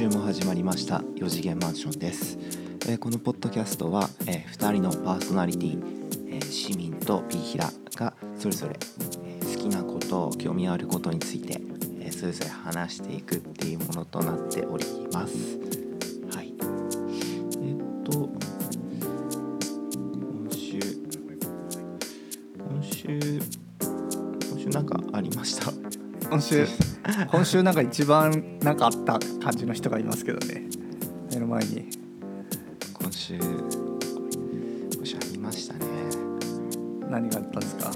週も始まりました4次元マンションです、えーこのポッドキャストは、え2人のパーソナリティ、えー市民と B ヒラがそれぞれ、えー好きなこと興味あることについて、えーそれぞれ話していくっていうものとなっております。はい。えっと今週今週今週なんかありました？今週 今週なんか一番なんかあった感じの人がいますけどね。目の前に。今週今週ありましたね。何があったんですか？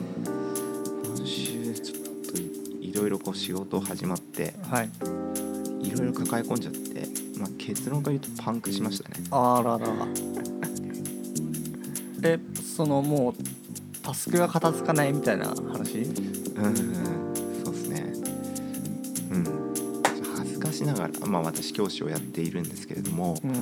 今週ちょっといいろいろこう仕事始まってはい。いろいろ抱え込んじゃって、まあ、結論から言うとパンクしましたね。あらら。えそのもうタスクが片付かないみたいな話？うんしながらまあ私教師をやっているんですけれども、うん。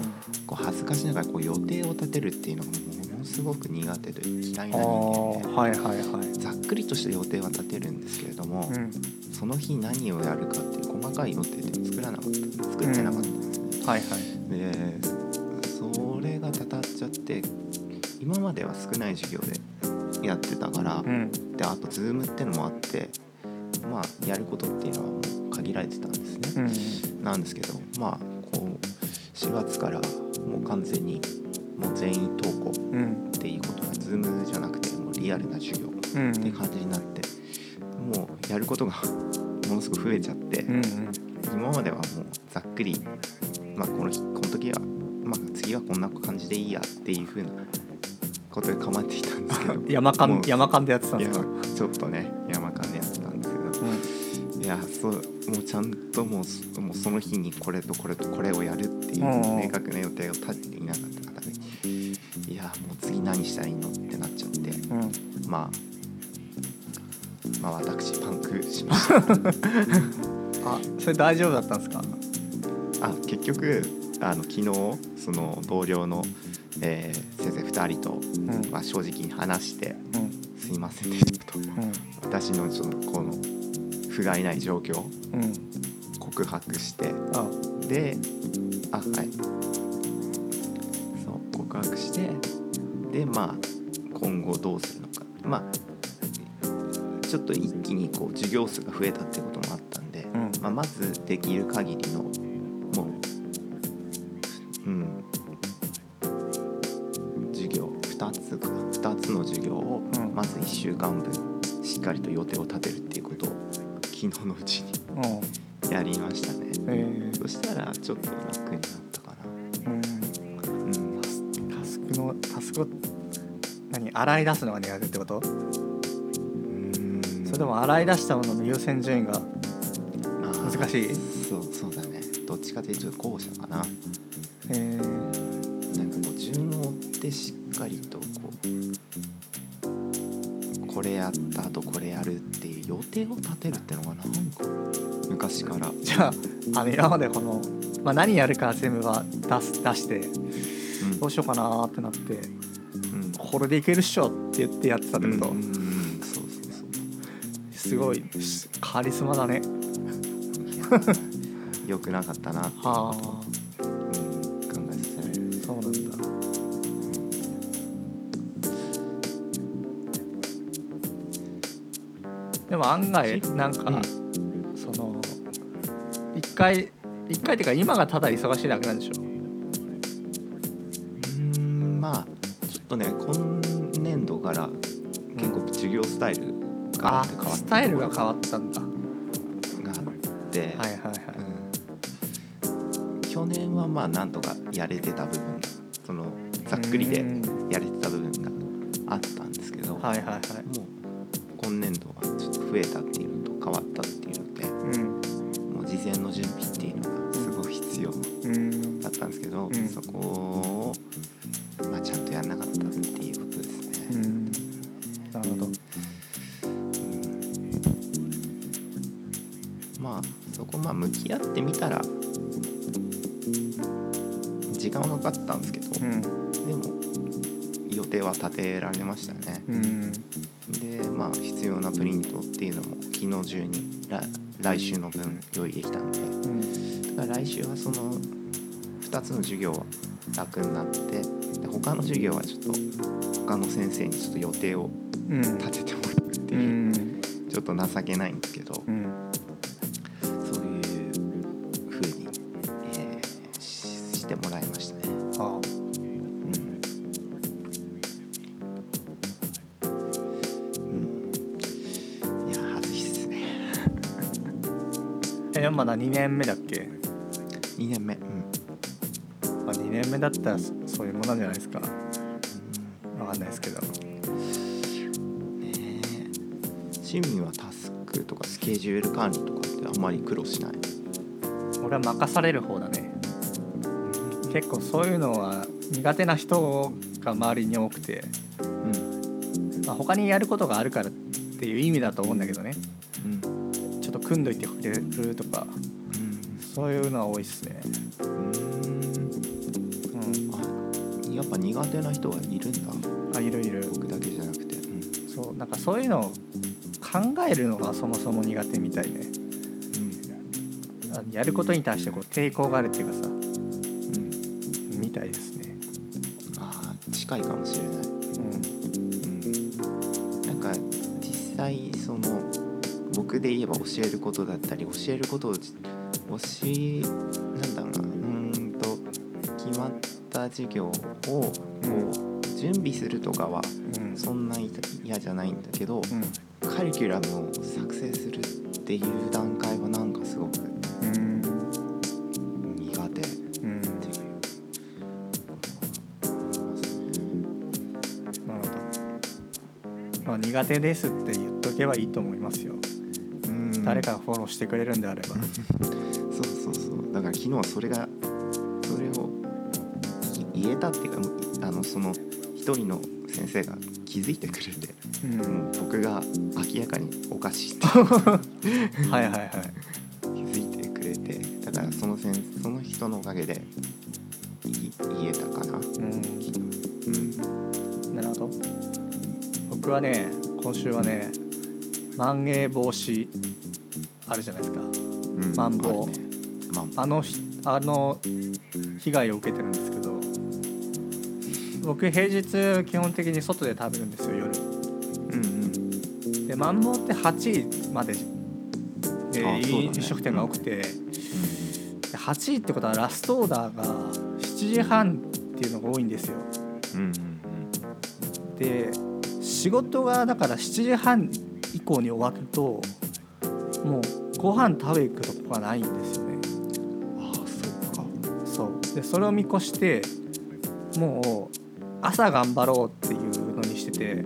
こう恥ずかしながらこう予定を立てるっていうのがものすごく苦手で嫌いあな人間でーはいはいはい。ざっくりとした予定は立てるんですけれども、うん。その日何をやるかっていう細かい予定っていうのを作らなかった。作ってなかったんです。ね、はいはい。でそれがたたっちゃって今までは少ない授業でやってたから、うん。であと Zoom ってのもあってまあやることっていうのはもう限られてたんですね、うん。なんですけどまあこう4月からもう完全にもう全員登校うん。っていうことが Zoom じゃなくてもうリアルな授業うん。って感じになってもうやることが ものすごく増えちゃって、うんうん。今まではもうざっくり、まあ、この日この時は、まあ、次はこんな感じでいいやっていう風なことで構えてきたんですけど 山間山間でやってたんですか？ちょっとね山間でやってたんですけど。いやそうもうちゃんともうそもうその日にこれとこれとこれをやるっていううん明確な予定を立てていなかった方でいやもう次何したらいいのってなっちゃってうん。うんまあまあ私パンクしました。あそれ大丈夫だったんですか？あ結局あの昨日その同僚の、えー先生2人と、うん。まあ、正直に話してうん「すいませんでした」と。うん。私のちょっとこの不甲斐ない状況。をうん。告白して。あ。であはい。そう告白して。でまあ今後どうするのか。まあちょっと一気にこう授業数が増えたってこともあったんで、うん。まあ、まずできる限りのタスクのタスクを何洗い出すのが苦手ってこと？うん。それとも洗い出したものの優先順位が難しい？そうそうだね。どっちかというと後者かな。えー。なんかこう順を追ってしっかりとこうこれやった後これやるっていう予定を立てるってのがなんか昔から。じゃああの今までこの、まあ、何やるか全部は出す出してうんどうしようかなーってなってうん。これでいけるっしょって言ってやってたってこと、うんうんうんそうそうそうすごいカリスマだね。い や良くなかったなって考えさせられる。あそうなんだ。でも案外なんか、うん。その一回一回っていうか今がただ忙しいだけなんでしょがあって変わったスタイルが変わったんだはがあって、いはいはい。うん。去年はまあなんとかやれてた部分がそのざっくりでうん。やれてた部分があったんですけど、はいはいはい。もう今年度はちょっと増えたこまあ向き合ってみたら時間はかかったんですけど、うん。でも予定は立てられましたね。うん。でまあ必要なプリントっていうのも昨日中に来来週の分用意できたんで。うん。だから来週はその2つの授業は楽になってで他の授業はちょっと他の先生にちょっと予定をうん。立ててもらうってういう、ん。ちょっと情けないんですけど、うん年目だっけ、2年目。うん、まあ、2年目だったらそそういうものなんじゃないですか。わかんないですけど。ねえ。市民はタスクとかスケジュール管理とかってあんまり苦労しない？俺は任される方だね。結構そういうのは苦手な人が周りに多くて、うん。まあ、他にやることがあるからっていう意味だと思うんだけどね。うん。ちょっと組んどいてくれるとかそういうのは多いっすね。うん。うんあやっぱ苦手な人がいるんだ。あいるいる。僕だけじゃなくて。うん。そうなんかそういうのを考えるのがそもそも苦手みたいで。あやることに対してこう抵抗があるっていうかさ。うんうんみたいですね。あー近いかもしれない。うん。うん。なんか実際その僕で言えば教えることだったり教えることをじ教えなんだろうなうーんと決まった授業をこう準備するとかはうん。そんな嫌じゃないんだけどカリキュラムを作成するっていう段階はなんかすごくうん苦手っていう。うん。なるほど、まあ、苦手ですって言っとけばいいと思いますようん。誰かがフォローしてくれるん。であれば昨日はそれがそれをい言えたっていうかあのその一人の先生が気づいてくれて、うん。うん僕が明らかにおかしい。っ てはいはいはい。気づいてくれてだからその先その人のおかげでい言えたかな、うん。うん、なるほど。僕はね今週はねまん延防止あるじゃないですか。うん。マンボウあるねマンボウあのひあの被害を受けてるんですけど僕平日基本的に外で食べるんですよ夜。うんうん。でマンボウって8時までね。飲食店が多くて、で8時ってことはラストオーダーが7時半っていうのが多いんですよ。うんうんで仕事がだから7時半以降に終わるともうご飯食べ行くとこがないんですよでそれを見越してもう朝頑張ろうっていうのにしててう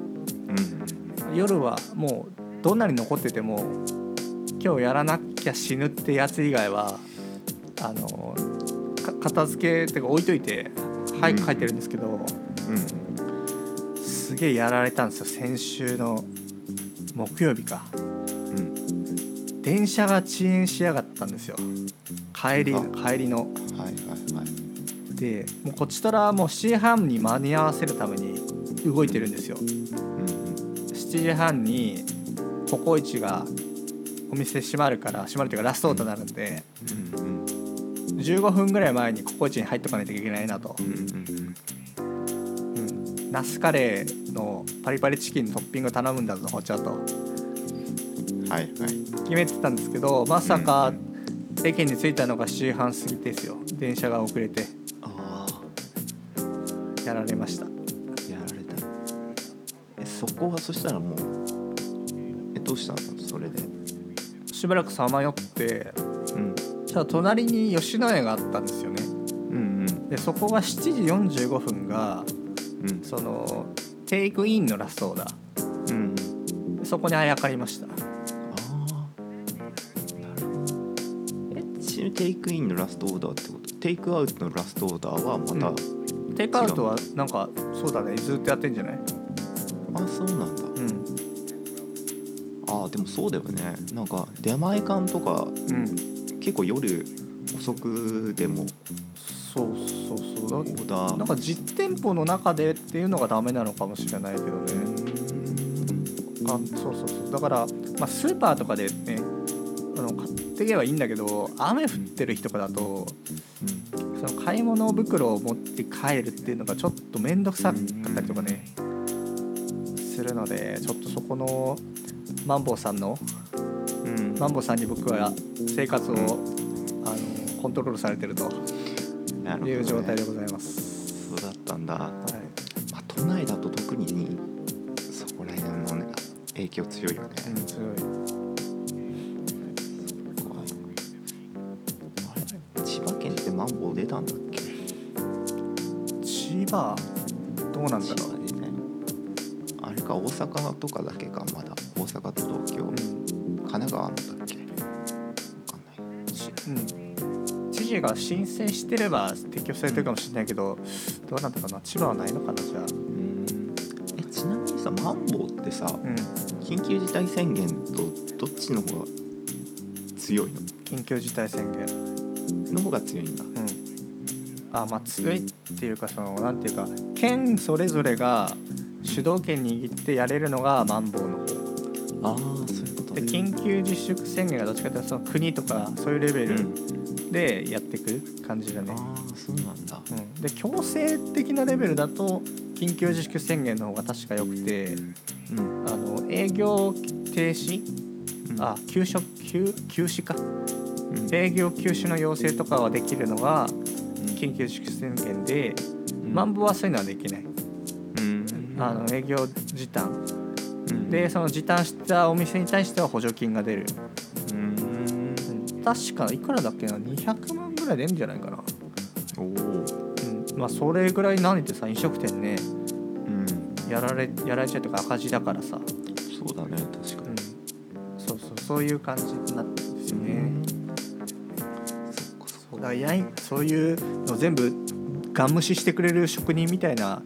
ん。夜はもうどんなに残ってても今日やらなきゃ死ぬってやつ以外はあのか片付けっていうか置いといて早く帰ってるんですけど、うんすげえやられたんですよ先週の木曜日か。うん。電車が遅延しやがったんですよ。帰りあ帰りのはいでもうこちとらもう7時半に間に合わせるために動いてるんですよ。うん7時半にココイチがお店閉まるから閉まるというかラストオーダーになるんでうんうん15分ぐらい前にココイチに入っとかないといけないなと、うんうんうん、ナスカレーのパリパリチキントッピング頼むんだぞお茶とうんはいはい。決めてたんですけどまさか駅に着いたのが7時半過ぎですよ。電車が遅れて。あやられました。あやられた。えそこはそしたらもうえどうしたの？それで。しばらくさまよってうん。じゃあ隣に吉野家があったんですよね。うんでそこが7時45分がうん。うんそのテイクインのラストオーダうんーそこにあやかりました。ああなるほど。えちなみにテイクインのラストオーダーってこと？テイクアウトのラストオーダーはまた、テイクアウト。はなんかそうだね。ずっとやってんじゃない？あそうなんだ。うん。ああでもそうだよね。なんか出前館とかうん。結構夜遅くでも。そうそうそう。オーダーなんか実店舗の中でっていうのがダメなのかもしれないけどね。あそうそうそう。だから、まあ、スーパーとかでねあのかっていけばいいんだけど雨降ってる日とかだとその買い物袋を持って帰るっていうのがちょっと面倒くさかったりとかねするのでちょっとそこのマンボウさんのうん。マンボウさんに僕は生活をあのコントロールされてるという状態でございます。そうだったんだ、はい。まあ、都内だと特にそこら辺の、ね、影響強いよね、うん、すごい申請してれば適用されてるかもしれないけど、どうなんだろうな。千葉はないのかなじゃあ、うん。えちなみにさマンボウってさうん、緊急事態宣言とどっちの方が強い緊急事態宣言。のの方が強いんだ。うん。あまあ強いっていうかそのなんていうか県それぞれが主導権握ってやれるのがマンボウの方。ああそういうことで緊急自粛宣言がどっちかというとその国とかそういうレベルうんでやっていく感じだね、ああそうなんだ。うん、で強制的なレベルだと緊急自粛宣言の方が確か良くてうん。あの営業停止？うん。あ休職？休休止か。うん。営業休止の要請とかはできるのが緊急自粛宣言でうん。マンボウはそういうのはできない。うん。あの営業時短。うん。でその時短したお店に対しては補助金が出る、確かいくらだっけな？200万ぐらい出るんじゃないかな、おお。うん、まあそれぐらい何ってさ飲食店ねうん。やられやられちゃうとか赤字だからさ、そうだね確かうん。に、そうそうそういう感じになってるんですよね、そっかそっだやいそういうの全部ガン無視してくれる職人みたいな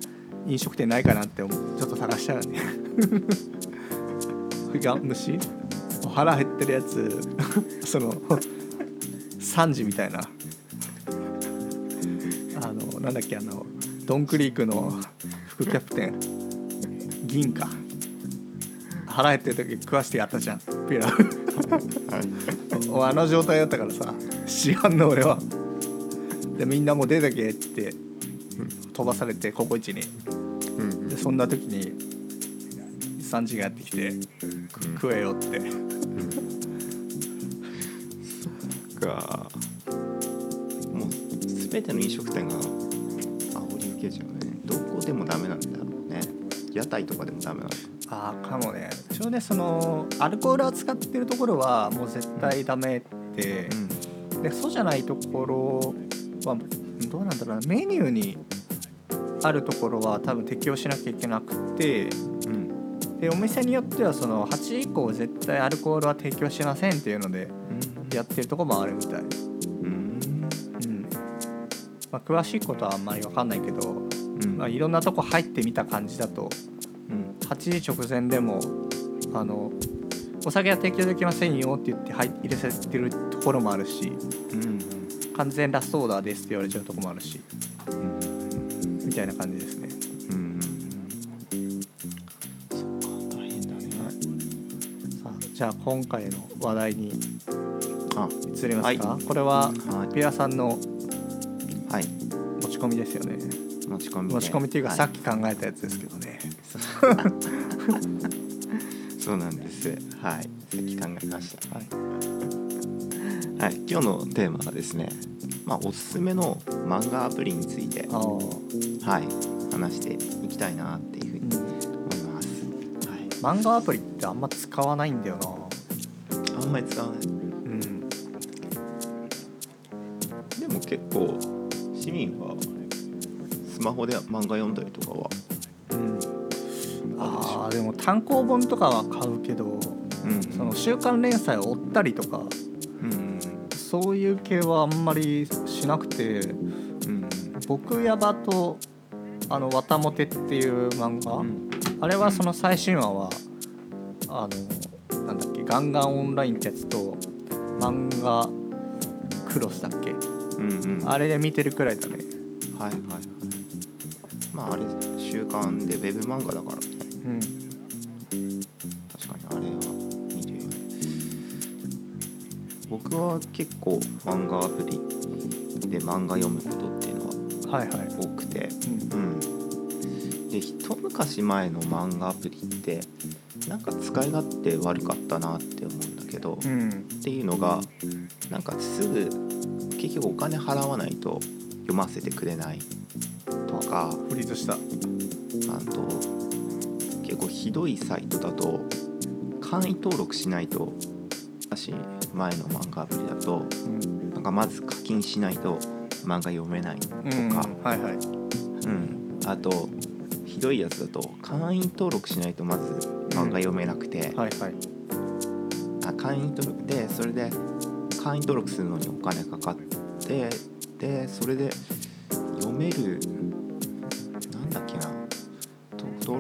飲食店ないかなって思う。ちょっと探したらね。ガン無視？腹減ってるやつその3時みたいな。あのなんだっけあのドンクリークの副キャプテン。銀か腹減ってる時食わしてやったじゃん。ピラフ。あの状態だったからさ。知らんの俺は。でみんなもう出てけって飛ばされてココイチに。うん。でそんな時に3時がやってきて食えよって全ての飲食店が煽り受けちゃうね。どこでもダメなんだろうね。屋台とかでもダメなのかああかもね。一応ねそのアルコールを使ってるところはもう絶対ダメって、でそうじゃないところはどうなんだろうな。メニューにあるところは多分適用しなきゃいけなくてうんうんでお店によってはその8時以降絶対アルコールは提供しませんっていうのでうん。やってるとこもあるみたい、あ、詳しいことはあんまり分かんないけど、うん。まあ、いろんなとこ入ってみた感じだと。うん。8時直前でもあのお酒は提供できませんよって言って入入れさせてるところもあるしうん完全ラストオーダーですって言われちゃうところもあるしうんみたいな感じですね。うんそっか大変だねさあじゃあ今回の話題にあ移りますか、はこれははい。ピアさんのはい持ち込みですよね。持ち込みで。持ち込みっていうかはさっき考えたやつですけどね、そうなんです。はい。さっき考えました。はい。はい。今日のテーマはですねまあおすすめの漫画アプリについてはい。話していきたいなっていうふうに思います、はい、漫画アプリってあんま使わないんだよな。あんまり使わない。うん。でも結構市民はスマホで漫画読んだりとかは。うん。あーでも単行本とかは買うけどうんその週刊連載を追ったりとかうんそういう系はあんまりしなくてうん。僕やばとあの「わたもて」っていう漫画、うん。あれはその最新話はあのなんだっけガンガンオンラインってやつと漫画クロスだっけ？うんうん。あれで見てるくらいだね。はいはいはいまああれ週刊でウェブ漫画だからね。うん。確かにあれは見るよね僕は結構漫画アプリで漫画読むことっていうのははいはい、多くて。うん。うん。で一昔前の漫画アプリってなんか使い勝手悪かったなって思うんだけど、うん。っていうのがなんかすぐ結局お金払わないと読ませてくれないとかフリーズした。あと結構ひどいサイトだと会員登録しないと私前の漫画アプリだとうん。なんかまず課金しないと漫画読めないとか、うん。はいはい。うん、あとひどいやつだと会員登録しないとまず漫画読めなくて、はいはい。あ会員登録でそれで会員登録するのにお金かかってでそれで読める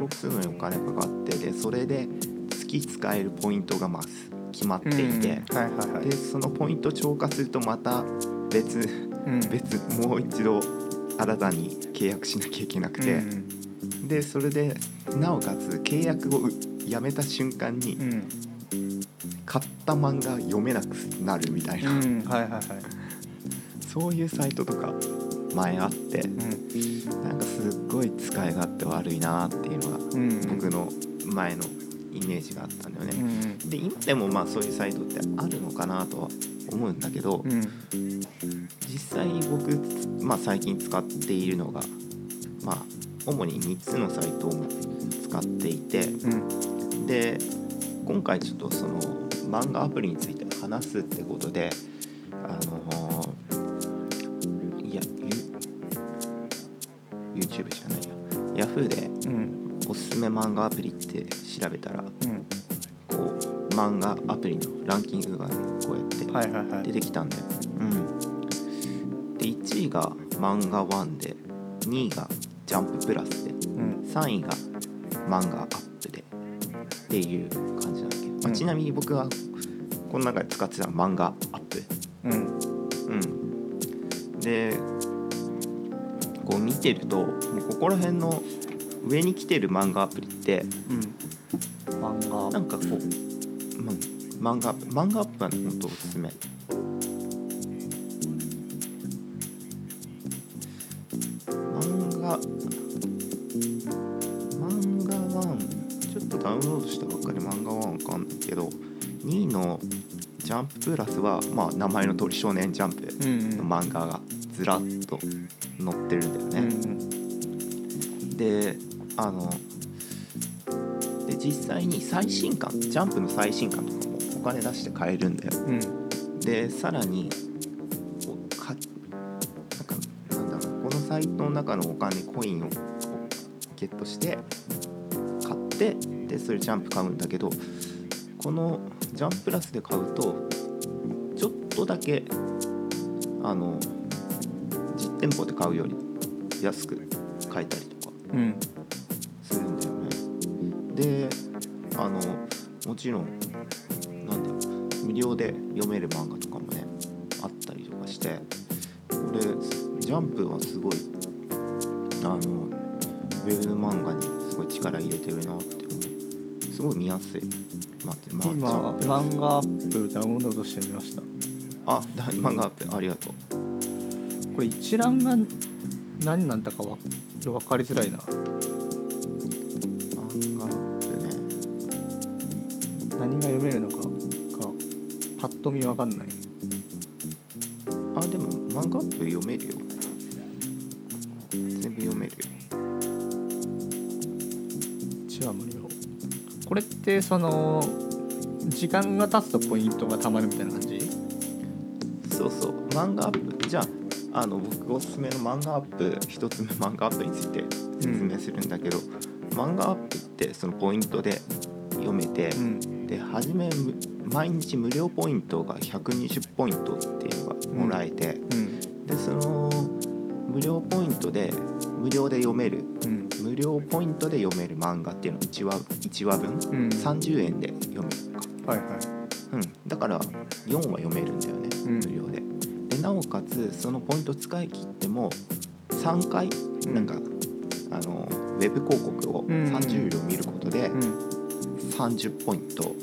登録するのにお金かかってでそれで月使えるポイントがまず決まっていて、うんはいはいはい。でそのポイント超過するとまた別うん。別もう一度新たに契約しなきゃいけなくて、でそれでなおかつ契約をうやめた瞬間にうんうん。買った漫画読めなくなるみたいな、うん。はいはいはい。そういうサイトとか前あってうん。なんかすっごい使い勝手悪いなっていうのがうん。僕の前のイメージがあったんだよね。うんで今でもまあそういうサイトってあるのかなとは思うんだけどうん。実際僕、まあ、最近使っているのがまあ主に3つのサイトを使っていてうん。で今回ちょっとその漫画アプリについて話すってことで Yahoo でうん。おすすめ漫画アプリって調べたらうん。こう漫画アプリのランキングがねこうやって出てきたんだよ。うん、で1位が漫画1で2位がジャンププラスでうん。3位が漫画アップでっていう感じなんだけど、まあうん。ちなみに僕はこの中で使ってた漫画アップ。うん。うん、でこう見てるともうここら辺の上に来てる漫画アプリってうん。漫画。なんかこう、ま、漫画アップ漫画アップはね本当おすすめ。漫画漫画1ちょっとダウンロードしたばっかり漫画1わかんないけど2位のジャンププラスは、まあ、名前の通り少年ジャンプうんの漫画がずらっと載ってるんだよね、うん。であので実際に最新刊ジャンプの最新刊とかもお金出して買えるんだよ。うん。でさらにおかなんかなんだろうこのサイトの中のお金コインをゲットして買ってでそれジャンプ買うんだけどこのジャンププラスで買うとちょっとだけあの実店舗で買うより安く買えたりとか。うんちろんなんだ無料で読める漫画とかもねあったりとかしてこれジャンプはすごいあのウェブ漫画にすごい力入れてるなって思うすごい見やすい、まあ今漫画アップダウンロードしてみました。あだ漫画アップありがとう。これ一覧が何なんだかわ分かりづらいなが読めるのかがパッと見分かんない。あでも漫画アップ読めるよ。全部読めるよ。1話無料。これってその時間が経つとポイントがたまるみたいな感じ？そうそう。漫画アップじゃああの僕おすすめの漫画アップ一つ目漫画アップについて説明するんだけど、漫画アップってそのポイントで読めて、うんで初めむ毎日無料ポイントが120ポイントっていうのがもらえて、うん。でその無料ポイントで無料で読めるうん。無料ポイントで読める漫画っていうの1話 ,1 話分、うん。30円で読めるか。はいはい。うん、だから4は読めるんだよね、うん。無料で。でなおかつそのポイント使い切っても3回うん。なんか、あのウェブ広告をうん。30秒見ることでうん30ポイント。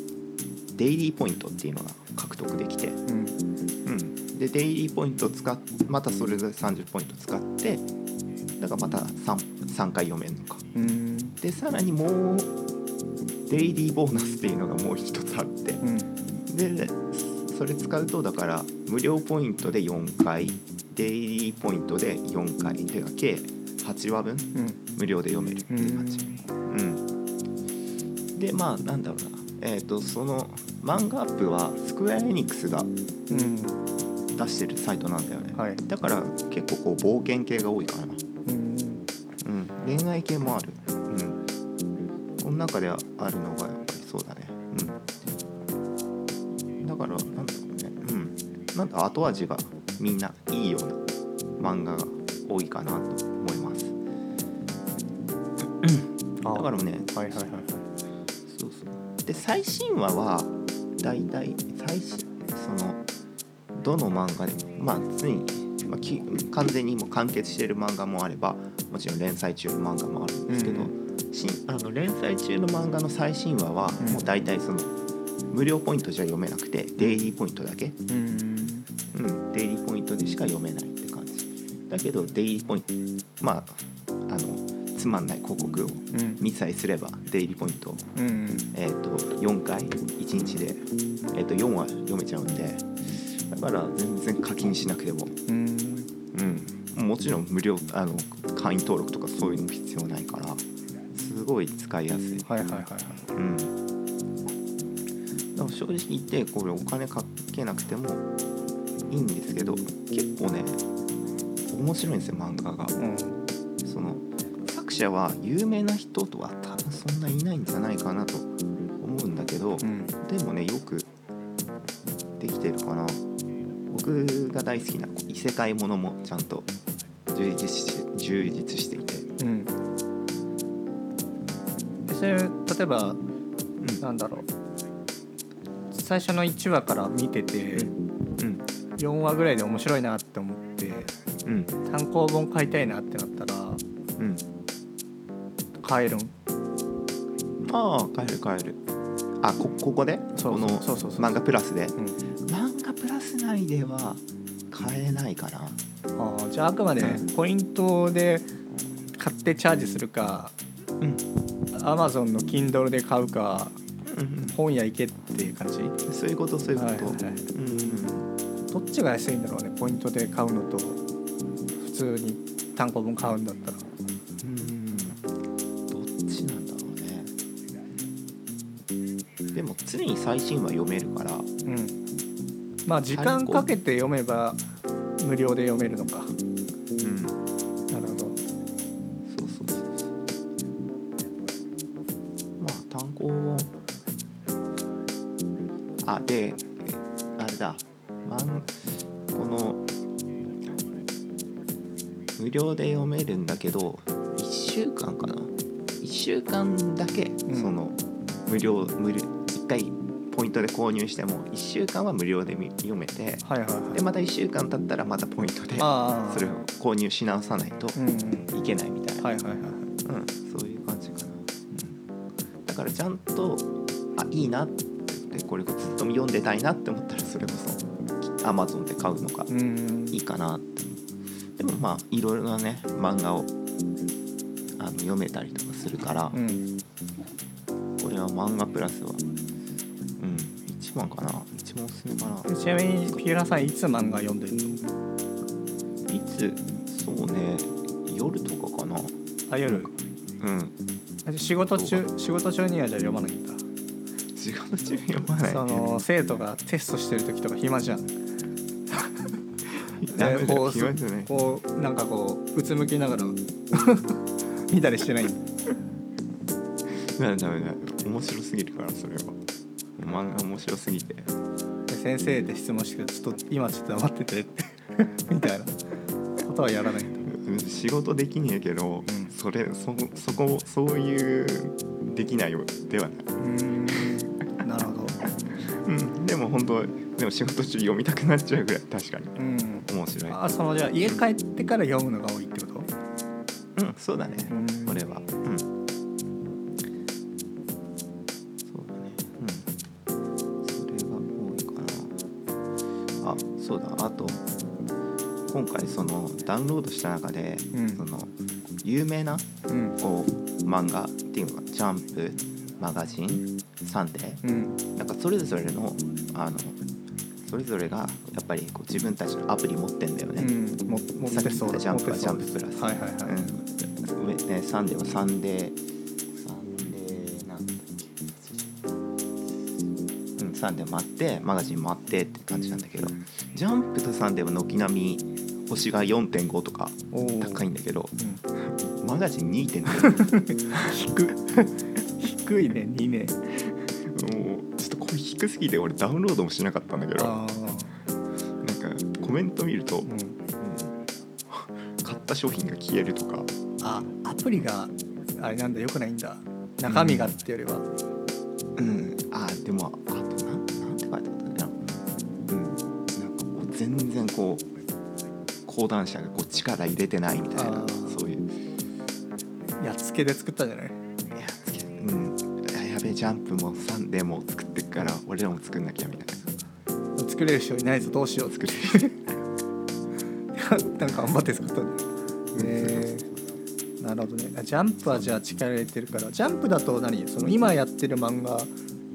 デイリーポイントっていうのが獲得できて、うん。うん、でデイリーポイントを使っまたそれで30ポイント使ってだからまた 3, 3回読めるのか。うん。でさらにもうデイリーボーナスっていうのがもう一つあって。うん。でそれ使うとだから無料ポイントで4回デイリーポイントで4回てか計8話分うん。無料で読めるっていう感じうんでまあなんだろうな。えっ、とその漫画アップはスクエア・エニックスがうん。出してるサイトなんだよね、はい。だから結構こう冒険系が多いかな。うん。うん、恋愛系もある、うん、この中であるのがやっぱりそうだね、うん、だからなんだろうね、うん、なんか後味がみんないいような漫画が多いかなと思います。あ。だからねはいはいはい最新話はだいたい最新そのどの漫画でもまあ常に、まあ、き完全にもう完結している漫画もあればもちろん連載中の漫画もあるんですけど、う新あの連載中の漫画の最新話はうんもう大体その無料ポイントじゃ読めなくてデイリーポイントだけ、うん。うん、デイリーポイントでしか読めないって感じ。だけどデイリーポイントまああのつまんない広告をうん。見さえすればデイリーポイントうんえー、と4回1日で、えー、と4話読めちゃうんでだから全然課金しなくても、うん。うん、もちろん無料あの会員登録とかそういうのも必要ないからすごい使いやすい、はいはいはいはい。うん、だから正直言ってこれお金かけなくてもいいんですけど結構ね面白いんですよ漫画が。うん者は有名な人とは多分そんないないんじゃないかなと思うんだけど、うん。でもねよくできてるかな。僕が大好きな異世界ものもちゃんと充実し充実していて、うん。でそれ例えばうん。なんだろう。最初の1話から見ててうん。4話ぐらいで面白いなって思ってうん。単行本買いたいなってなったらうん買えるん？ああ買える買える。あこここで？そう。このそうそうそう。漫画プラスで？うん。漫画プラス内では買えないかな。あーじゃああくまでうん。ポイントで買ってチャージするかうん。Amazon の Kindle で買うかうん本屋行けっていう感じ？うんそういうことそういうこと、はいはいはい。うん。どっちが安いんだろうねポイントで買うのと普通に単行本買うんだったら最新話読めるから。うん。まあ時間かけて読めば無料で読めるのか。うん。なるほど。そうそうそうまあ単行本。あでえあれだ。まんこの無料で読めるんだけど1週間かな。1週間だけん。その無料無料1回ポイントで購入しても1週間は無料でみ読めてはいはいはい。でまた1週間経ったらまたポイントでそれを購入し直さないといけないみたいな。はいはいはいうん、そういう感じかな、うん、だからちゃんとあいいなって言ってこれずっと読んでたいなって思ったらそれこそ Amazon で買うのがうん。いいかなって。でもまあいろいろなね漫画をあの読めたりとかするから、うん。これは漫画プラスは番かな。一番おすすめかな。ちなみにピーラーさんいつ漫画読んでるのいつ？そうね。夜とかかな。あ夜。うん。仕事中仕事中にはじゃあ読まないんだ。仕事中に読まない？その生徒がテストしてる時とか暇じゃん。ダメだこうこうなんかこううつむきながら 見たりしてない？ダメダメダメ面白すぎるからそれは漫画面白すぎて。で先生で質問してちょっと今ちょっと黙ってて みたいな。ことはやらない仕事できねえけど、うんそれそそこそういうできないよではない、うんなるほど。うん、でも本当でも仕事中読みたくなっちゃうぐらい確かに。うん。面白い。あそのじゃあ家帰ってから読むのが多いってこと？うんそうだね。うん。これは今回そのダウンロードした中で、うん。その有名なうん。こう漫画っていうのがジャンプマガジンサンデー。うん。なんかそれぞれのあのそれぞれがやっぱりこう自分たちのアプリ持ってんだよね、うん。も持ってそう。だジャンプはジャンププラス、はいはいはい、うん。上ね、サンデーはサンデーサンデーなんだっけ？うんサンデー待ってマガジン待ってって感じなんだけど。ジャンプとサンデーは軒並み星が4.5とか高いんだけどうん。マガジン2.0低低いね2ねもうちょっとこれ低すぎて俺ダウンロードもしなかったんだけどなんあかコメント見るとあ、うん、買った商品が消えるとか。あアプリがあれなんだよくないんだ。中身がってよりは、うん。あでもあとなんなんて書いてあったんだよな。うん。なんかこう全然こう講談社がこう力入れてないみたい？なそういうやっつけで作ったんじゃない？いやつけうん。いややべえジャンプもサンデーも作ってっから俺らも作んなきゃみたいな。作れる人いないぞ。どうしよう作れるなんか頑張って作ったんだよね。なるほどね。あジャンプはじゃあ力入れてるから。ジャンプだと何？その今やってる漫画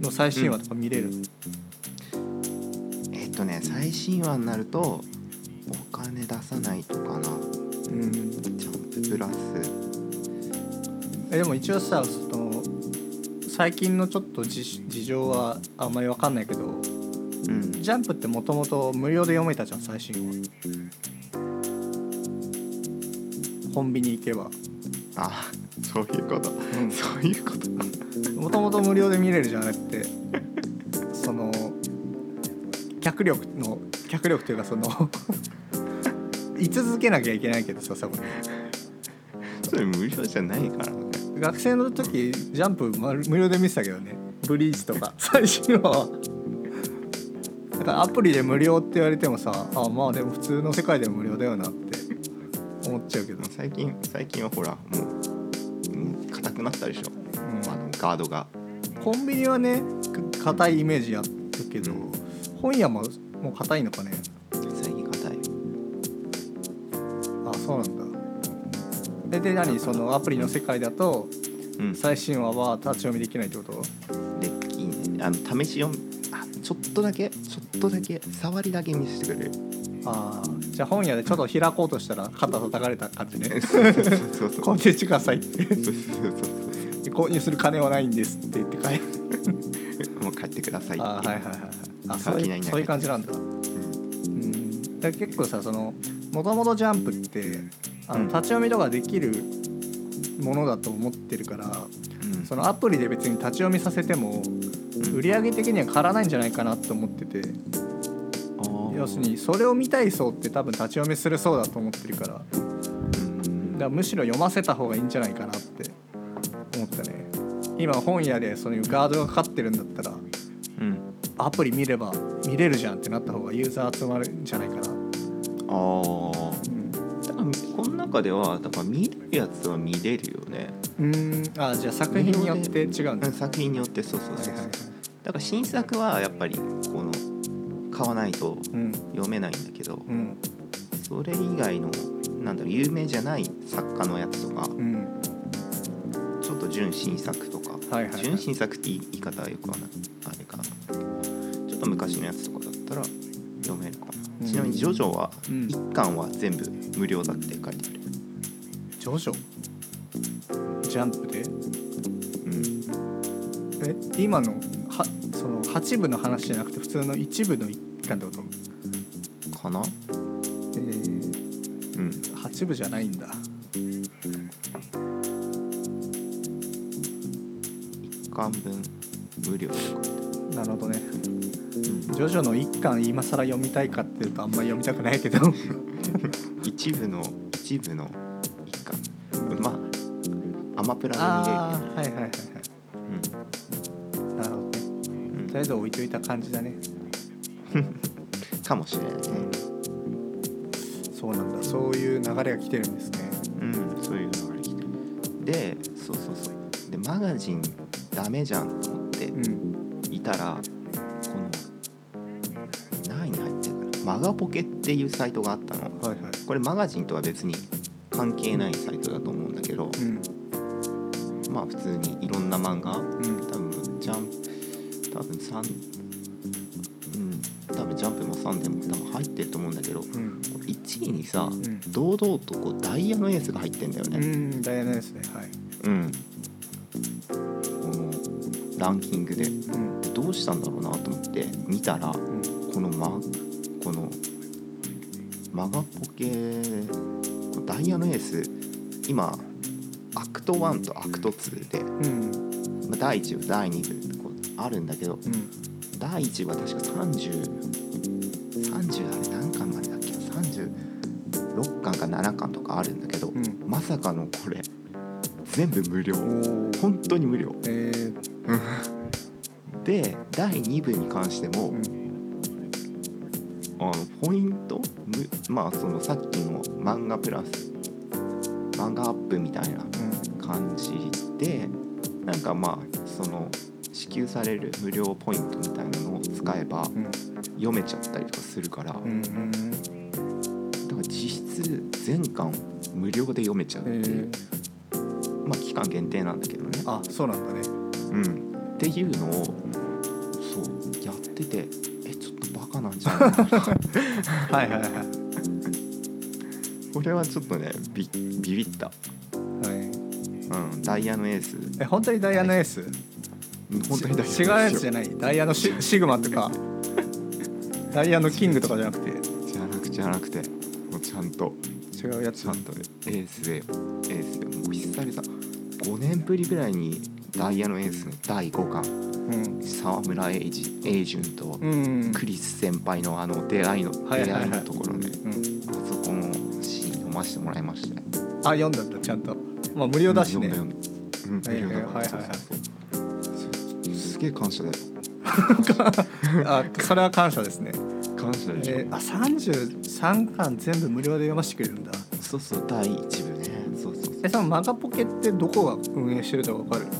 の最新話とか見れる、えっとね最新話になるとお金出さないとかな。うん。ジャンププラス。えでも一応さその最近のちょっと事事情はあんまり分かんないけどうん。ジャンプってもともと無料で読めたじゃん最新話コンビニ行けば。あそういうこと。そういうこと。もともと無料で見れるじゃなくて。その脚力の脚力というかその居続けなきゃいけないけどさそこ。それ無料じゃないからね。学生の時ジャンプま無料で見てたけどね。ブリーチとか。最新話はだからアプリで無料って言われてもさあまあでも普通の世界でも無料だよなって。思っちゃうけど、最近最近はほらもう硬くなったでしょ、うん。あのガードが。コンビニはねか硬いイメージやるけど、うん。本屋ももう硬いのかねそうなんだ。えで何そのアプリの世界だとうん。最新話は立ち読みできないってこと？できんねあの試し読みあちょっとだけちょっとだけ触りだけ見せてくれる。ああじゃあ本屋でちょっと開こうとしたら肩叩かれた感じね。そうそうそうそう。コンテンツくださいって。そうそうそう購入する金はないんですって言って帰る。もう帰ってくださいって。あーはいはいはいあそういうそういう感じなんだ。うん。だから結構さそのもともとジャンプってあのうん。立ち読みとかできるものだと思ってるからうん。そのアプリで別に立ち読みさせてもうん。売り上げ的には変わらないんじゃないかなと思ってて。要するにそれを見たい層って多分立ち読みする層だと思ってるから。だかうんらむしろ読ませた方がいいんじゃないかなって思ったね。今本屋でそういうガードがかかってるんだったらうん。アプリ見れば見れるじゃんってなった方がユーザー集まるんじゃないかな、ああうん。だからこの中ではだから見るやつは見れるよね。うーん。あじゃあ作品によって違うんだ、うん作品によってそうそうそうはいはいはい。だから新作はやっぱりこの買わないとうん読めないんだけど、うん。それ以外のなんだろう有名じゃない作家のやつとかうん。ちょっと純新作とか、はいはいはい。純新作って言い方はよくはない。あれかな。ちょっと昔のやつとかだったら読めるかな、うんちなみに「ジョジョはうん。一巻は全部無料だって書いてある。ジョジョ？ジャンプで？うん。え今のはその8部の話じゃなくて普通の一部の一巻ってこと？かな？えー、うん。8部じゃないんだ。一巻分無料なるほどね。うん。ジョジョの一巻今更読みたいかってとあんまり読みたくないけど。一部の一部の一巻。まあアマプラで見れるああはいはいはいはい。けどなるほどね。うん。うんとりあえず置いといた感じだね。かもしれないね。そうなんだ。そういう流れが来てるんですね。うんそういうのが来てる。でそうそうそう。でマガジンダメじゃんと思ってうん。いたらガポケっていうサイトがあったの。はいはい。これマガジンとは別に関係ないサイトだと思うんだけどうん。まあ普通にいろんな漫画うん。多分ジャンプ多分3うん。多分ジャンプもサンデーも多分入ってると思うんだけどうん。1位にさ、ん。堂々とこうダイヤのエースが入ってんだようねんダイヤのですねはい。うん、このランキングで。うん。どうしたんだろうなと思って見たらうん。このマ今アクト1とアクト2で、うん。まあ、第1部第2部こうあるんだけどうん。第1部は確か3030あれ何巻までだっけ？36巻か7巻とかあるんだけど、うん。まさかのこれ全部無料。本当に無料。えー。で第2部に関しても、うん。あのポイント？むまあそのさっきの漫画プラス漫画アップみたいな感じでなんかまあその支給される無料ポイントみたいなのを使えばうん読めちゃったりとかするから、だから実質全巻無料で読めちゃうっていう、え。ーまあ期間限定なんだけどね、あそうなんだね。うん、っていうのをそうやっててえちょっとバカなんじゃないかな。はいはいはいこれはちょっとねビビビった、はい。うん、ダイヤのエース。え本当にダイヤのエース？本当にダイヤのエース違うやつじゃない。ダイヤのシシグマとか。ダイヤのキングとかじゃなくて。じゃなくじゃなくて。もうちゃんと。違うやつ。ちゃんとねエースでエースで。もう久々。5年ぶりぐらいにダイヤのエースの第5巻うん。沢村エイジエイジュンとうん。クリス先輩のあの出会いの出会いのところね。うん。あそ読ませてもらいましたよあ読んだんだちゃんと。まあ無料だしね。読んだ読んだ。うん無料だから。はいはいはい。すげえ感謝だよ。あそれは感謝ですね。感謝でしょ、えー、あ33巻全部無料で読ませてくれるんだ。そうそう第一部ね。そうそうそう。えそのマガポケってどこが運営してるとか分かる？こ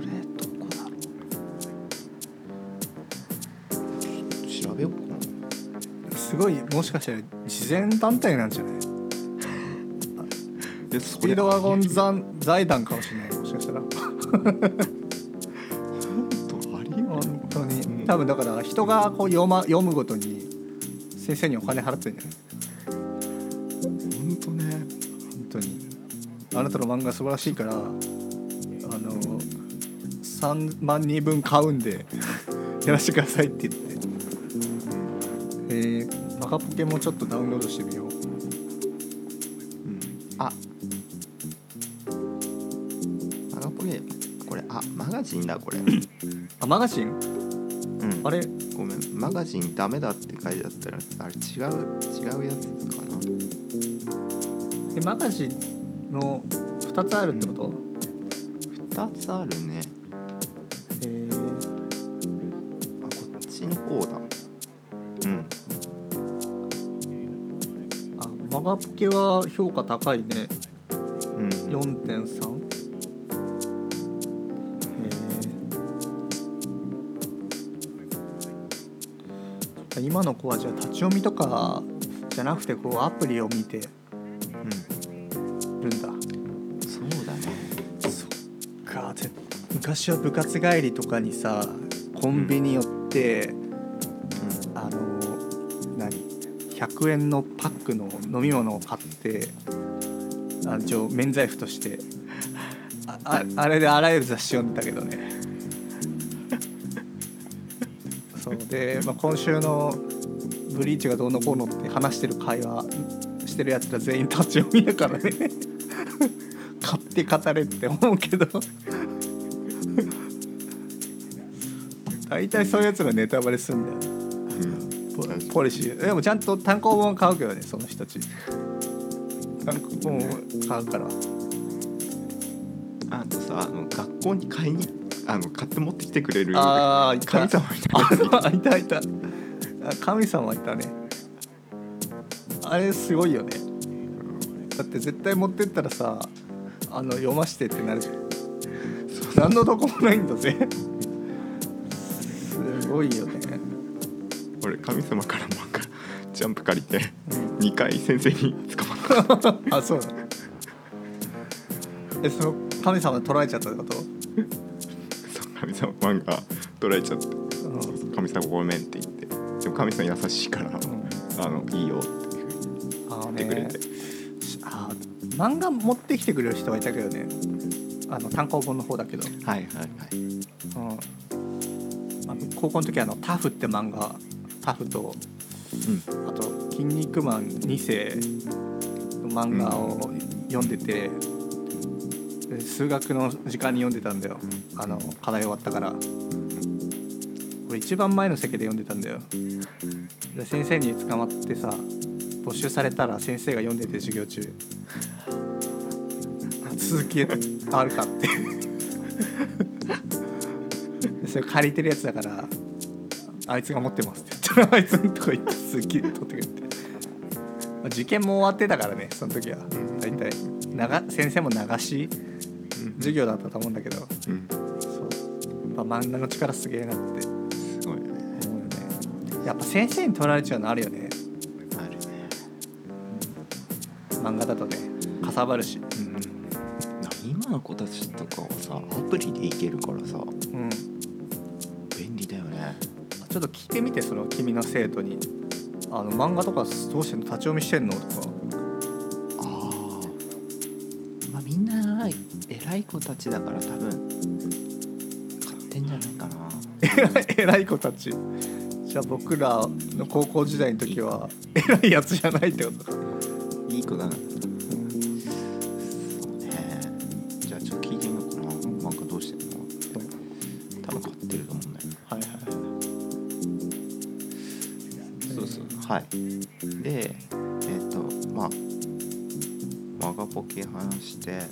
れどこだろう。調べようかな。すごいもしかしたら慈善団体なんじゃない？でスピードワゴン財財団かもしれないもしかしたら。本当に、うん多分だから人がこう読,、ま、読むごとに先生にお金払ってるんじゃない？本当ね。本当に。あなたの漫画素晴らしいからあの3万人分買うんでやらせてくださいって言って。えー、マガポケもちょっとダウンロードしてみよう。うん。あ。マガポケこれあマガジンだこれ。うんあマガジン？あれ？ごめん。マガジンダメだって書いてあったらあれ違う違うやつかな。えマガジンの2つあるってこと、2つあるねマガポケは評価高いね。うん4.3えー。今の子はじゃあ立ち読みとかじゃなくてこうアプリを見てうんるん。だそうだね。そっか。ぜ昔は部活帰りとかにさコンビニ寄って、100円のパックの飲み物を買ってあ一応免罪符としてあああれであらゆる雑誌読んでたけどね。そうで、まあ、今週の「ブリーチがどうのこうの」って話してる会話してるやつら全員立ち読みだからね。買って語れって思うけど。大体そういうやつらネタバレすんだよポポリシーでもちゃんと単行本買うけどねその人たち。単行本買うから。あとさあの学校に買いにあの買って持ってきてくれるああいた。神様みたいなやつ あいたいた。あ神様いたね。あれすごいよね。だって絶対持ってったらさあの読ましてってなる。じゃん何のどこもないんだぜ。すごいよね俺神様から漫画ジャンプ借りて2回先生に捕まった。あそう。えその神様捉えちゃったってこと、そう神様漫画取られちゃってうん。神様ごめんって言って。でも神様優しいからあのいいよっていうふうに言ってくれて、あー漫画持ってきてくれる人はいたけどね。あの単行本の方だけど、はいはいはい。うん。まあ、高校の時はあのタフって漫画タフとうん。あと「筋肉マン2世」の漫画を読んでて、で数学の時間に読んでたんだよ。あの課題終わったから。俺一番前の席で読んでたんだよ。で先生に捕まってさ募集されたら先生が読んでて授業中。続きあるかって。でそれ借りてるやつだからあいつが持ってますって あいつのとこ行ってすっげえ取ってくれて、まあ、受験も終わってたからねその時は。大体流先生も流し授業だったと思うんだけど。うんそう。やっぱ漫画の力すげえなって。すごいよね。思うよね。やっぱ先生に取られちゃうのあるよね。あるね。漫画だとね。かさばるし。うん。今の子たちとかはさアプリでいけるからさ。うんちょっと聞いてみてその君の生徒に。あの漫画とかどうしてんの？立ち読みしてんの？とか。ああまあみんな偉い子たちだから多分買ってんじゃないかな。偉い子たち。じゃあ僕らの高校時代の時は偉いやつじゃないってこと。かいい子だなはい。でえっ、とまあマガポケ話してで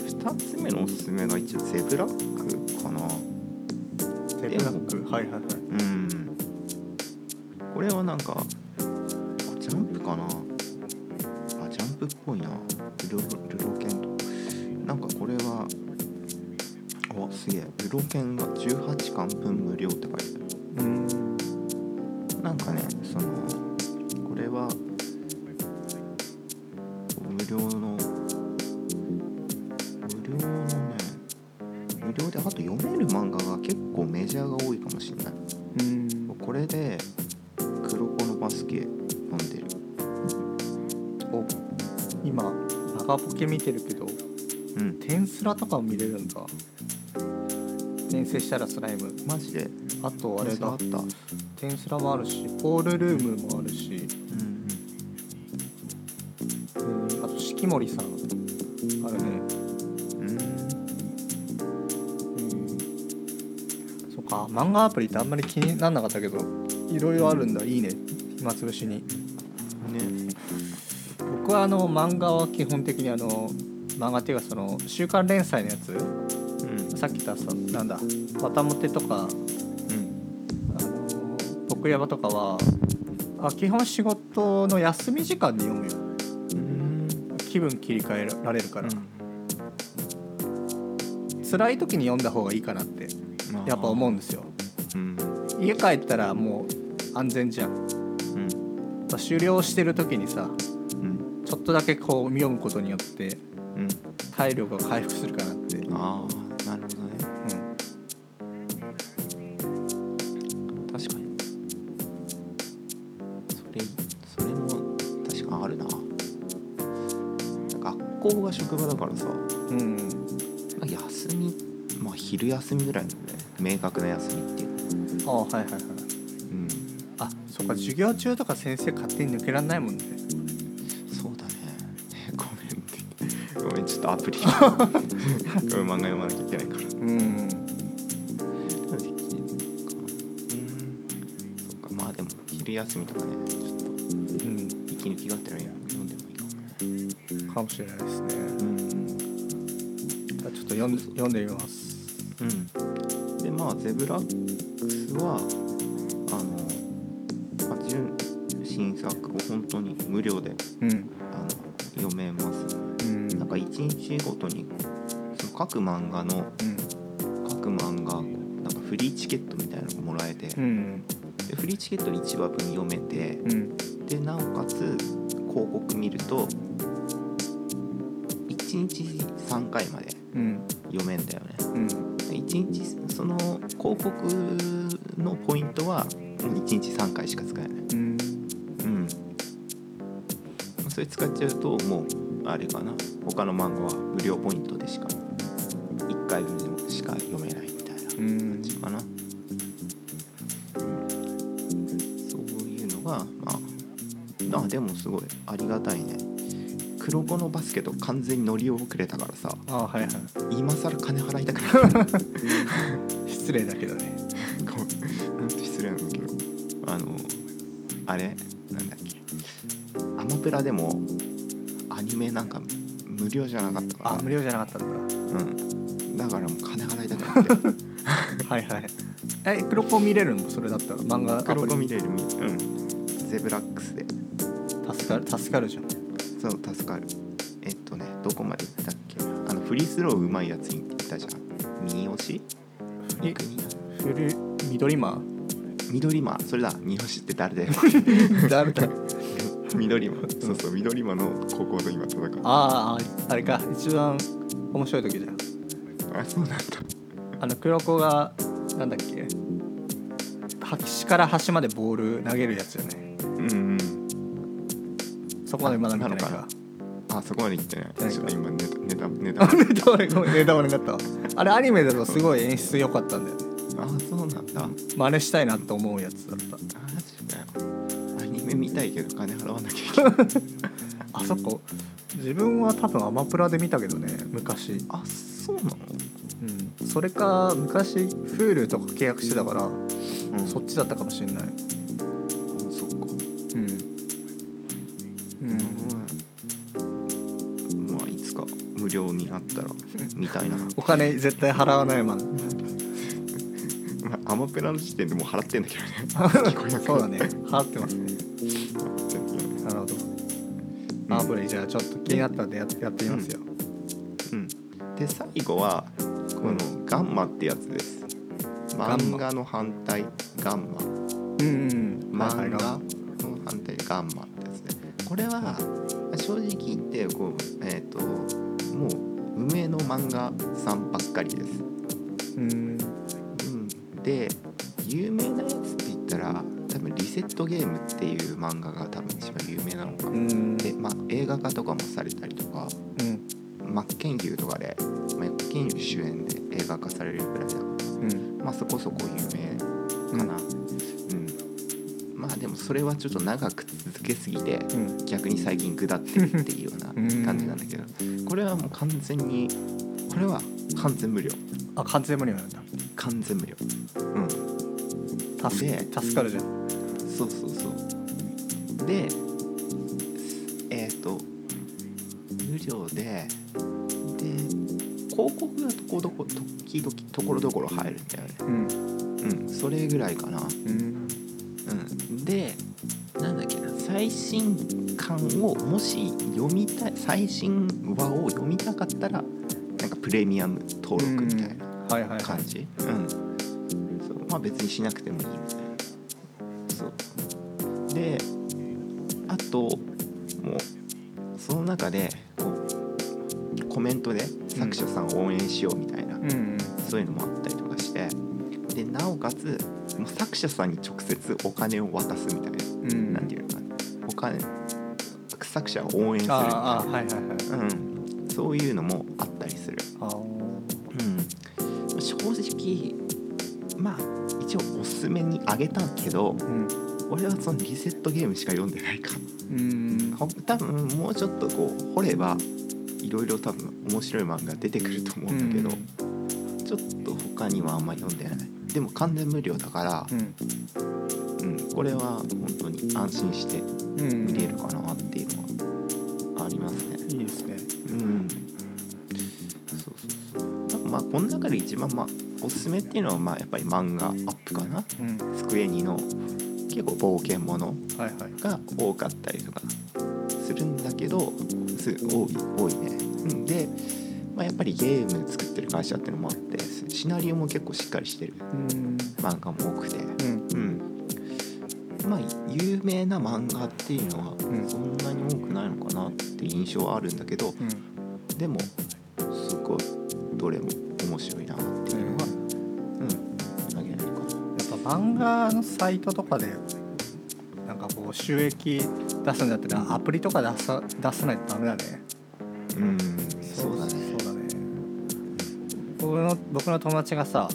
2つ目のおすすめが一応ゼブラックかな。テブラック。はいはいはい。うん。これはなんか長ポケ見てるけど。うんテンスラとかも見れるんだ。転生したらスライム。マジで？あとあれだ。あった。うんテンスラもあるしポールルームもあるし、うん、あと四季森さん。あるね。うん。うん。そっか。漫画アプリってあんまり気になんなかったけどいろいろあるんだ。いいね。暇つぶしにはあの漫画は基本的にあの漫画っていうかその週刊連載のやつ。うん。さっき言ったさなんだ「わたもて」とか。うん。あの僕山とかはあ基本仕事の休み時間に読むよ。うん。気分切り替えられるから、辛い時に読んだ方がいいかなってやっぱ思うんですよ。うん。家帰ったらもう安全じゃん。うん。終了してる時にさうんちょっとだけこう読むことによってうん。体力が回復するかなって、うん、ああなるほどね。確かに。それそれも確かあるな。学校が職場だからさ。うん。まあ休みまあ昼休みぐらいのね。明確な休みっていうのあはいはいはい。うん。あそっか授業中とか先生勝手に抜けらんないもんねってごめんちょっとアプリ。ごめん。漫画読まなきゃいけないからうん。そっかまあでも昼休みとかねちょっとうん。息抜きがあったら読ん。でもいいかもねかもしれないですねうん。じゃあちょっと読ん。で読ん。でみますうん。でまあゼブラックスは各漫画の各漫画なんかフリーチケットみたいなのがもらえて、うんでフリーチケットで1話分読めてうん。でなおかつ広告見ると1日3回までうん。読めんだよね。うん。1日その広告のポイントはもう1日3回しか使えない。うん。うん。それ使っちゃうともうあれかな。他の漫画は無料ポイントでしか1回分しか読めないみたいなうん感じかな、うんそういうのがまああでもすごいありがたいね。黒子のバスケと完全に乗り遅れたからさあはいはい。今更金払いたくない。失礼だけどね。失礼なんだけど。あのあれ？なんだっけ？アマプラでもアニメなんか無料じゃなかったからあ無料じゃなかったんだ。うんだからもう金払いたくなって。はいはい。え黒子見れるの？それだったら漫画黒子見れるみうん。ゼブラックスで。助かる助かるじゃん。そう助かる。えっとねどこまで行ったっけ？あのフリースローうまいやつに行ったじゃん。右押しえ国フル緑マ緑間。それだ。右押しって誰だよ。誰だ？緑間。そうそう緑間の高校と今戦う。あああれか。一番面白い時じゃんあそうなんだ。あの黒子がなんだっけ。端から端までボール投げるやつよね。うんうんそこまでまだ見てないか。あそこまで行ってない。ちょっと今ネタネタネタあネタバレごめんネタバレになったわ。あれアニメだとすごい演出良かったんだよね。あそうなんだ。あ真似したいなと思うやつだった。マジかよ。アニメ見たいけど金払わなきゃいけない。あそこ自分は多分アマプラで見たけどね昔。あそうなの？うん。それか昔 Hulu とか契約してたからうん。そっちだったかもしれない。そっか。うん。うん。うんまあいつか無料になったら 見たいな、お金絶対払わないマンまあ、アマプラの時点でもう払ってんだけどね。聞こえなくそうだね。払ってますね。う んなるほど。アプリじゃあちょっと気になったんでやってやってみますよ、うん、で最後はこのガンマってやつです。漫画の反対ガンマ。うん、うん漫画の反対でガンマってやつでこれは正直言ってこうえっ、ともう無名の漫画さんばっかりです、うん。うん、で有名なやつって言ったら多分リセットゲームっていう漫画が多分一番有名なのかな。うん。で、まあ、映画化とかもされたりとかうん真剣佑とかで真剣佑主演で映画化されるくらいだからうん。まあそこそこ有名かな。うん、まあでもそれはちょっと長く続けすぎてうん。逆に最近下ってるっていうような うん。感じなんだけどこれはもう完全にこれは完全無料。あ完全無料なんだ。完全無料。うん。助で助かるじゃん。そうそうそう。でえっ、と無料でこどこ時々ところどころ入るんだよね。うん。うん。それぐらいかな。うん。うんでなんだっけな。最新刊をもし読みたい最新話を読みたかったらなんかプレミアム登録みたいな感じ。まあ別にしなくてもいいみたいな。そう。であと者さんに直接お金を渡すみたいな、うん。なんていうのかな。お金作者を応援するみたいな。はいはいはい。うん、そういうのもあったりする、うん、正直まあ一応おすすめにあげたけどうん。俺はそのリセットゲームしか読んでないかうん。ほ多分もうちょっとこう掘ればいろいろ多分面白い漫画出てくると思うんだけど、ちょっと他にはあんまり読んでないでも完全無料だからう、ん。うんこれは本当に安心してうん。見れるかなっていうのはありますね。いいですね。うん。そうそうそう。まあこの中で一番まあおすすめっていうのはまあやっぱり漫画アップかな。うん。スクエニの結構冒険ものが多かったりとかするんだけどす多い多いね。うん。で、まあ、やっぱりゲーム作ってる会社っていうのもあってシナリオも結構しっかりしてる。うん。漫画も多くて。まあ有名な漫画っていうのはん。そんなに多くないのかなって印象はあるんだけど、うん。でもすごいどれも面白いなっていうのはうん。あげられるかな。やっぱ漫画のサイトとかでなんかこう収益出すんだったらアプリとか出さ出さないとダメだね。うん僕の友達がさ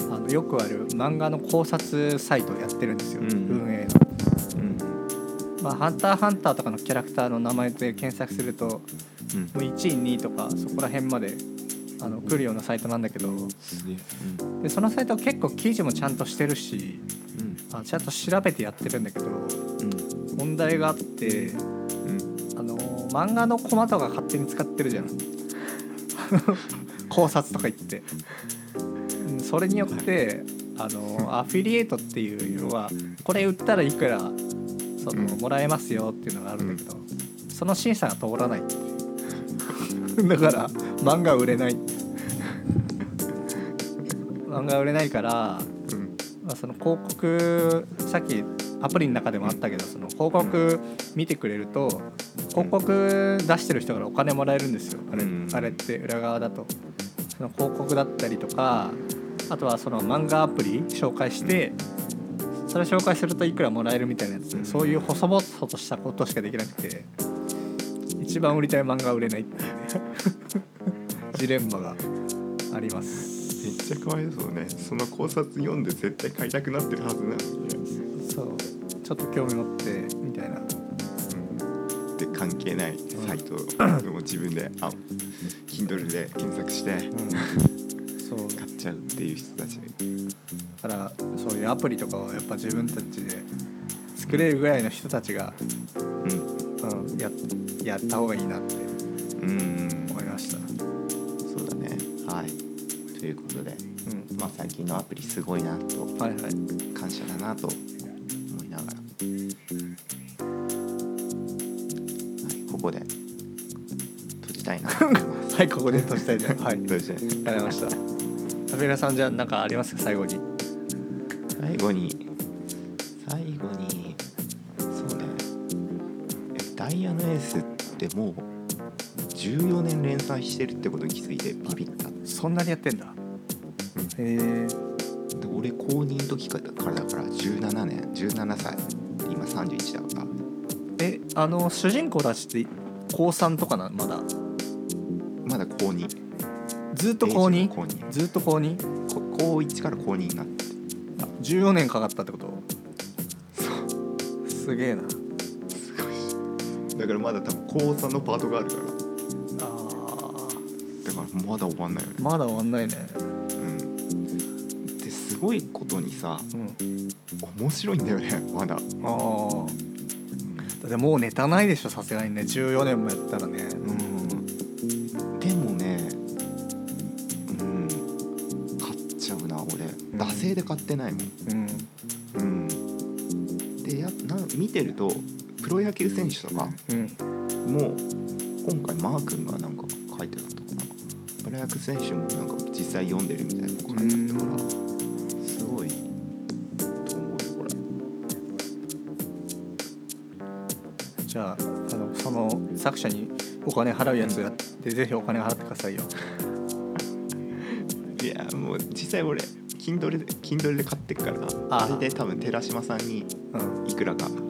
あのよくある漫画の考察サイトをやってるんですよ、うん。運営の。うん。まあ、ハンターハンターとかのキャラクターの名前で検索するともうん。う1位2位とかそこら辺まであの来るようなサイトなんだけど。でそのサイトは結構記事もちゃんとしてるしうん。あちゃんと調べてやってるんだけどうん。問題があってうん。あの漫画のコマとか勝手に使ってるじゃん考察とか言って。うんそれによってあのアフィリエイトっていうのはこれ売ったらいくらそのうん。もらえますよっていうのがあるんだけどその審査が通らない。だから漫画売れない。漫画売れないからうん。まあ、その広告さっきアプリの中でもあったけどその広告見てくれると広告出してる人からお金もらえるんですよ。あれ,、うん。あれって裏側だとその広告だったりとかあとはその漫画アプリ紹介してそれ紹介するといくらもらえるみたいなやつそういう細々としたことしかできなくて一番売りたい漫画は売れないっていうね ジレンマがあります。めっちゃかわいそうね。その考察読んで絶対買いたくなってるはずなのにねそう。ちょっと興味持って関係ないサイトをも 自分であ Kindle で検索してそう。買っちゃうっていう人たちだからそういうアプリとかをやっぱ自分たちで作れるぐらいの人たちが、うん。うん、ややった方がいいなってうん。思いました、そうだね。はい。ということで、うん。まあ、最近のアプリすごいなと。はいはい。感謝だなとここで。閉じたいな。はいここで閉じたいね はい。閉じたい。がとうございました。タベラさんじゃあ何かあります？か最後に。最後に。最後に。そうね。えダイヤのエースってもう14年連載してるってことに気づいてビビった。そんなにやってんだ。へえで俺高2の時からだから17年17歳。今31だから。えあの主人公たちって高3とかなまだ。まだ高2ずっと高 2? 高2ずっと高 2? こ高1から高2になって。あ14年かかったってこと？そう。すげえな。すごい。しだからまだ多分高3のパートがあるから。あだからまだ終わんないよね。ーまだ終わんないね。うん。ですごいことにさうん。面白いんだよねまだ。ああだってもうネタないでしょさすがにね。14年もやったらね。うん。でもねうん。買っちゃうな俺。ん。惰性で買ってないもん。うん。うん。でやな見てるとプロ野球選手とかうん。も今回マー君がなんか書いてたとかなプロ野球選手もなんか実際読んでるみたいなの書いてあったからす金払うやつや。ってぜひお金払ってくださいよ。いやもう実際俺 Kindle で Kindle で買ってっからああ。れで多分寺島さんにうん。いくらが入っ